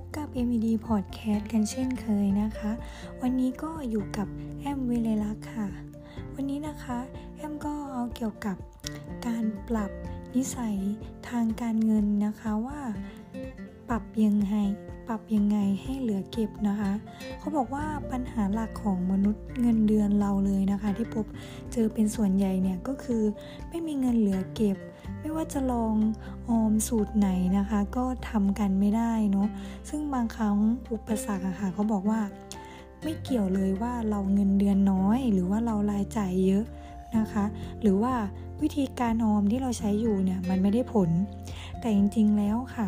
บกับ MED Podcast กันเช่นเคยนะคะ วันนี้ก็อยู่กับแอมวิเลลักค่ะ วันนี้นะคะแอมก็เอาเกี่ยวกับการปรับนิสัยทางการเงินนะคะว่า ปรับยังไงปรับยังไงให้เหลือเก็บนะคะ เขาบอกว่าปัญหาหลักของมนุษย์เงินเดือนเราเลยนะคะ ที่พบเจอเป็นส่วนใหญ่เนี่ยก็คือไม่มีเงินเหลือเก็บ ไม่ว่าจะลองออมสูตรไหนนะคะ ก็ทำกันไม่ได้เนาะซึ่งบางครั้งอุปสรรคอะค่ะเขาบอกว่า ไม่เกี่ยวเลยว่าเราเงินเดือนน้อย หรือว่าเรารายจ่ายเยอะนะคะ หรือว่าวิธีการออมที่เราใช้อยู่เนี่ยมันไม่ได้ผล แต่จริงๆแล้วค่ะ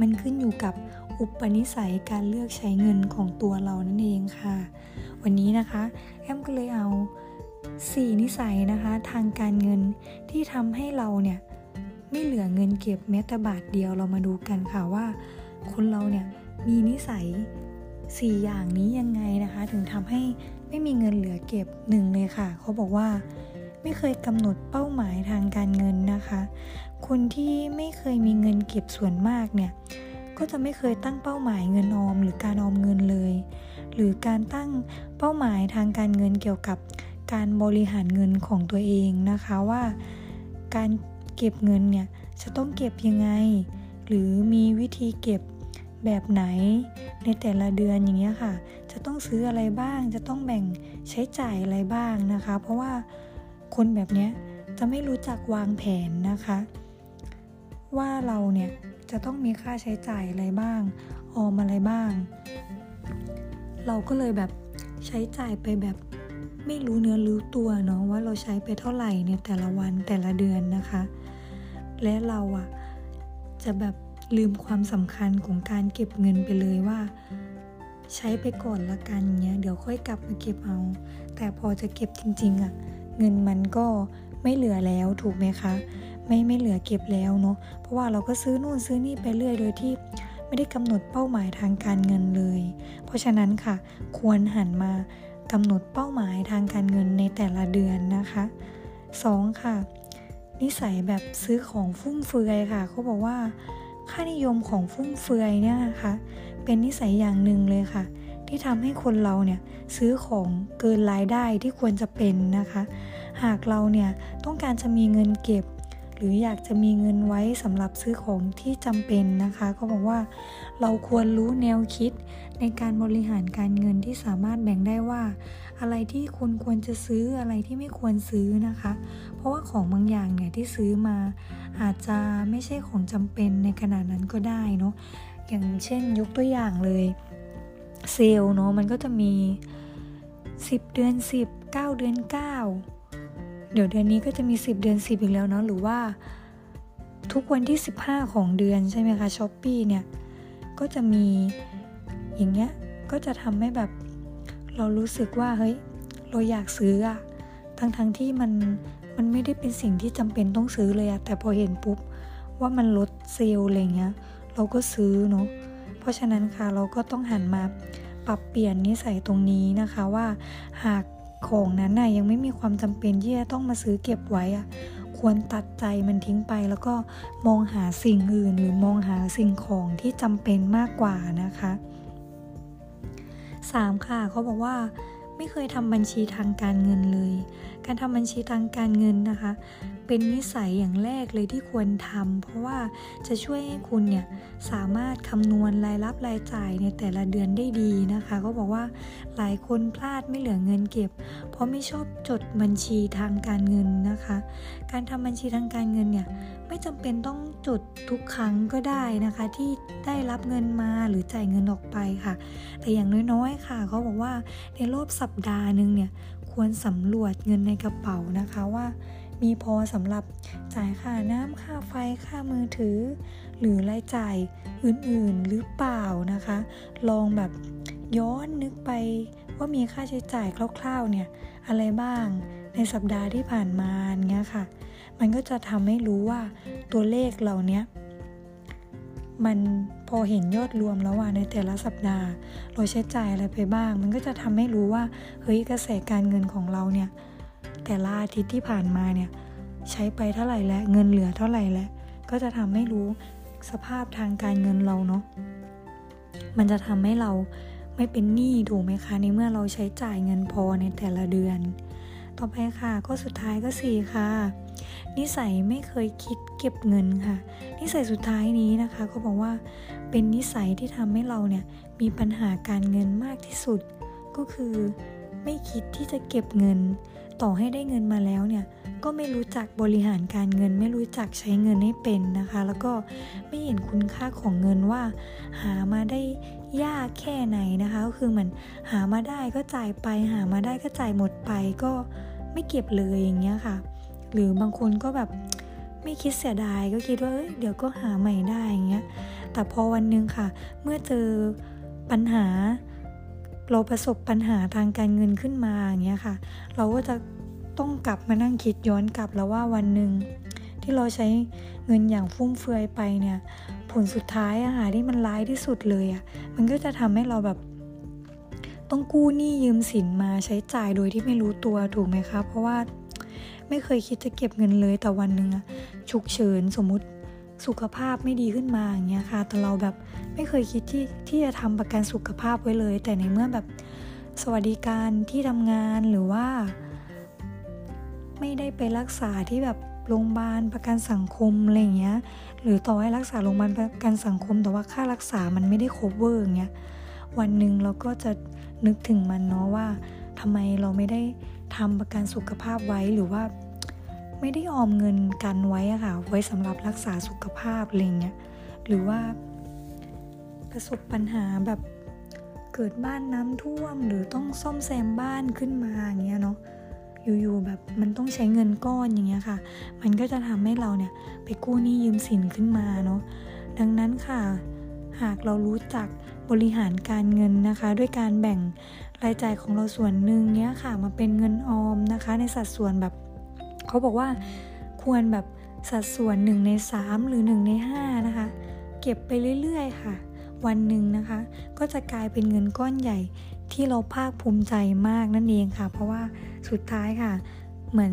มันขึ้นอยู่กับอุปนิสัยการเลือกใช้เงินของตัวเรานั่นเองค่ะ วันนี้นะคะแอมก็เลยเอา 4 นิสัยนะคะทางการเงินที่ทำให้เราเนี่ยไม่เหลือเงินเก็บแม้แต่บาทเดียวเรามาดูกันค่ะว่า คนเราเนี่ยมีนิสัย 4 อย่างนี้ยังไงนะคะ ถึงทำให้ไม่มีเงินเหลือเก็บหนึ่งเลยค่ะ เขาบอกว่าไม่เคยกำหนดเป้าหมายทางการเงินนะคะ คนที่ไม่เคยมีเงินเก็บส่วนมากเนี่ยก็จะไม่เคยตั้งเป้าหมายเงินออม หรือการออมเงินเลย หรือการตั้งเป้าหมายทางการเงินเกี่ยวกับ การบริหารเงินของตัวเองนะคะว่า การเก็บเงินเนี่ยจะต้องเก็บยังไง หรือมีวิธีเก็บแบบไหนในแต่ละเดือนอย่างเงี้ยค่ะ จะต้องซื้ออะไรบ้าง จะต้องแบ่งใช้จ่ายอะไรบ้างนะคะ เพราะว่าคนแบบเนี้ยจะไม่รู้จักวางแผนนะคะ ว่าเราเนี่ยจะต้องมีค่าใช้จ่ายอะไรบ้าง ออมอะไรบ้าง เราก็เลยแบบใช้จ่ายไปแบบ ไม่รู้เนื้อรู้ตัวเนาะว่าเราใช้ไปเท่าไหร่ในแต่ละวันแต่ละเดือนนะคะ และเราอะจะแบบลืมความสำคัญของการเก็บเงินไปเลยว่า ใช้ไปก่อนละกันเนี้ยเดี๋ยวค่อยกลับมาเก็บเอา แต่พอจะเก็บจริงๆอะเงินมันก็ไม่เหลือแล้วถูกไหมคะ ไม่ไม่เหลือเก็บแล้วเนาะเพราะว่าเราก็ซื้อนู่นซื้อนี่ไปเรื่อยโดยที่ไม่ได้กำหนดเป้าหมายทางการเงินเลย เพราะฉะนั้นค่ะ ควรหันมา กำหนดเป้าหมายทางการเงินในแต่ละเดือนนะคะ 2. ค่ะ นิสัยแบบซื้อของฟุ่มเฟือยค่ะเขาบอกว่าค่านิยมของฟุ่มเฟือยเนี่ยนะคะเป็นนิสัยอย่างหนึ่งเลยค่ะ ที่ทำให้คนเราเนี่ยซื้อของเกินรายได้ที่ควรจะเป็นนะคะ หากเราเนี่ยต้องการจะมีเงินเก็บ หรืออยากจะมีเงินไว้สำหรับซื้อของที่จำเป็นนะคะ ก็บอกว่าเราควรรู้แนวคิดในการบริหารการเงินที่สามารถแบ่งได้ว่า อะไรที่คุณควรจะซื้ออะไรที่ไม่ควรซื้อนะคะ เพราะว่าของบางอย่างเนี่ยที่ซื้อมา อาจจะไม่ใช่ของจำเป็นในขณะนั้นก็ได้เนาะอย่างเช่นยกตัวอย่างเลยเซลเนาะมันก็จะมี 10 เดือน 10 9 เดือน 9 เดี๋ยวเดือนนี้ก็จะมี 10 เดือน 10 อีกแล้วเนาะหรือว่าทุกวันที่ 15 ของเดือนใช่ไหมคะช้อปปีเนี่ย ก็จะมีอย่างเงี้ยก็จะทำให้แบบเรารู้สึกว่าเฮ้ยเราอยากซื้ออะทั้งทั้งที่มันมันไม่ได้เป็นสิ่งที่จำเป็นต้องซื้อเลยอะแต่พอเห็นปุ๊บว่ามันลดเซลล์อะไรเงี้ยเราก็ซื้อเนาะเพราะฉะนั้นค่ะเราก็ต้องหันมาปรับเปลี่ยนนิสัยตรงนี้นะคะว่า หาก ของนั้นน่ะยังไม่มีความจำเป็นที่จะต้องมาซื้อเก็บไว้อะควรตัดใจมันทิ้งไปแล้วก็มองหาสิ่งอื่นหรือมองหาสิ่งของที่จำเป็นมากกว่านะคะ 3. ค่ะเขาบอกว่า ไม่เคยทำบัญชีทางการเงินเลย การทำบัญชีทางการเงินนะคะ เป็นนิสัยอย่างแรกเลยที่ควรทำเพราะว่าจะช่วยให้คุณเนี่ยสามารถคำนวณรายรับรายจ่ายในแต่ละเดือนได้ดีนะคะ ก็บอกว่าหลายคนพลาดไม่เหลือเงินเก็บ เพราะไม่ชอบจดบัญชีทางการเงินนะคะ การทำบัญชีทางการเงินเนี่ยไม่จำเป็นต้องจดทุกครั้งก็ได้นะคะ ที่ได้รับเงินมาหรือจ่ายเงินออกไปค่ะ แต่อย่างน้อยๆค่ะเขาบอกว่าในรอบสัปปดาห์หนึ่งเนี่ยควรสำรวจเงินในกระเป๋านะคะว่า มีพอสำหรับจ่ายค่าน้ำค่าไฟค่ามือถือ หรือรายจ่ายอื่นๆหรือเปล่านะคะ ลองแบบย้อนนึกไปว่ามีค่าใช้จ่ายคร่าวๆเนี่ยอะไรบ้างในสัปดาห์ที่ผ่านมาเงี้ยค่ะ มันก็จะทำให้รู้ว่าตัวเลขเหล่านี้ มันพอเห็นยอดรวมแล้วว่าในแต่ละสัปดาห์ เราใช้จ่ายอะไรไปบ้าง มันก็จะทำให้รู้ว่าเฮ้ยกระแสการเงินของเราเนี่ย แต่ละอาทิตย์ที่ผ่านมาเนี่ยใช้ไปเท่าไหร่แล้วเงินเหลือเท่าไหร่แล้วก็จะทำให้รู้สภาพทางการเงินเราเนาะมันจะทำให้เราไม่เป็นหนี้ถูกไหมคะในเมื่อเราใช้จ่ายเงินพอในแต่ละเดือน ต่อไปค่ะก็สุดท้ายก็สี่ค่ะ นิสัยไม่เคยคิดเก็บเงินค่ะ นิสัยสุดท้ายนี้นะคะเขาบอกว่าเป็นนิสัยที่ทำให้เราเนี่ยมีปัญหาการเงินมากที่สุด ก็คือไม่คิดที่จะเก็บเงิน ต่อให้ได้เงินมาแล้วเนี่ยก็ไม่รู้จักบริหารการเงิน ไม่รู้จักใช้เงินให้เป็นนะคะ แล้วก็ไม่เห็นคุณค่าของเงินว่า หามาได้ยากแค่ไหนนะคะ ก็คือเหมือนหามาได้ก็จ่ายไป หามาได้ก็จ่ายหมดไปก็ ไม่เก็บเลยอย่างเงี้ยค่ะ หรือบางคนก็แบบไม่คิดเสียดายก็คิดว่าเอ้ยเดี๋ยวก็หาใหม่ได้อย่างเงี้ย แต่พอวันนึงค่ะ เมื่อเจอปัญหา เราประสบปัญหาทางการเงินขึ้นมาอย่างเงี้ยค่ะ เราก็จะต้องกลับมานั่งคิดย้อนกลับแล้วว่าวันหนึ่งที่เราใช้เงินอย่างฟุ่มเฟือยไปเนี่ย ผลสุดท้ายอะค่ะที่มันร้ายที่สุดเลยอะมันก็จะทำให้เราแบบ ต้องกู้หนี้ยืมสินมาใช้จ่ายโดยที่ไม่รู้ตัวถูกไหมคะ เพราะว่าไม่เคยคิดจะเก็บเงินเลยแต่วันหนึ่งฉุกเฉินสมมุติสุขภาพไม่ดีขึ้นมาอย่างเงี้ยค่ะ แต่เราแบบไม่เคยคิดที่ที่จะทำประกันสุขภาพไว้เลย แต่ในเมื่อแบบสวัสดิการที่ทำงานหรือว่า ไม่ได้ไปรักษาที่แบบโรงพยาบาลประกันสังคมอะไรเงี้ย หรือต่อให้รักษาโรงพยาบาลประกันสังคม แต่ว่าค่ารักษามันไม่ได้ครบเวอร์เงี้ย วันหนึ่งเราก็จะนึกถึงมันเนาะว่าทำไมเราไม่ได้ทำประกันสุขภาพไว้หรือว่า ไม่ได้ออมเงินกันไว้อะค่ะ ไว้สำหรับรักษาสุขภาพอะไรเงี้ยหรือว่าประสบปัญหาแบบเกิดบ้านน้ำท่วมหรือต้องซ่อมแซมบ้านขึ้นมาอย่างเงี้ยเนาะอยู่ๆแบบมันต้องใช้เงินก้อนอย่างเงี้ยค่ะ มันก็จะทำให้เราเนี่ยไปกู้หนี้ยืมสินขึ้นมาเนาะดังนั้นค่ะ หากเรารู้จัก บริหารการเงินนะคะ ด้วยการแบ่งรายจ่ายของเราส่วนหนึ่งเนี้ยค่ะมาเป็นเงินออมนะคะ ในสัดส่วนแบบเขาบอกว่าควรแบบสัดส่วน1ใน3 หรือ 1 ใน 5 นะคะ เก็บไปเรื่อยๆ ค่ะ วันหนึ่งนะคะ ก็จะกลายเป็นเงินก้อนใหญ่ที่เราภาคภูมิใจมากนั่นเองค่ะ เพราะว่าสุดท้ายค่ะ เหมือน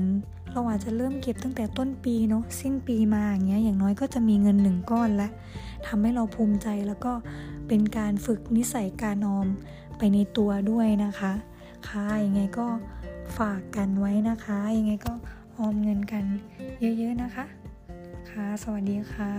เราอาจจะเริ่มเก็บตั้งแต่ต้นปีเนาะสิ้นปีมาอย่างเงี้ยอย่างน้อยก็จะมีเงินหนึ่งก้อนและทำให้เราภูมิใจแล้วก็ เป็นการฝึกนิสัยการออมไปในตัวด้วยนะคะ ค่ะยังไงก็ฝากกันไว้นะคะ ยังไงก็ออมเงินกันเยอะๆนะคะ ค่ะ สวัสดีค่ะ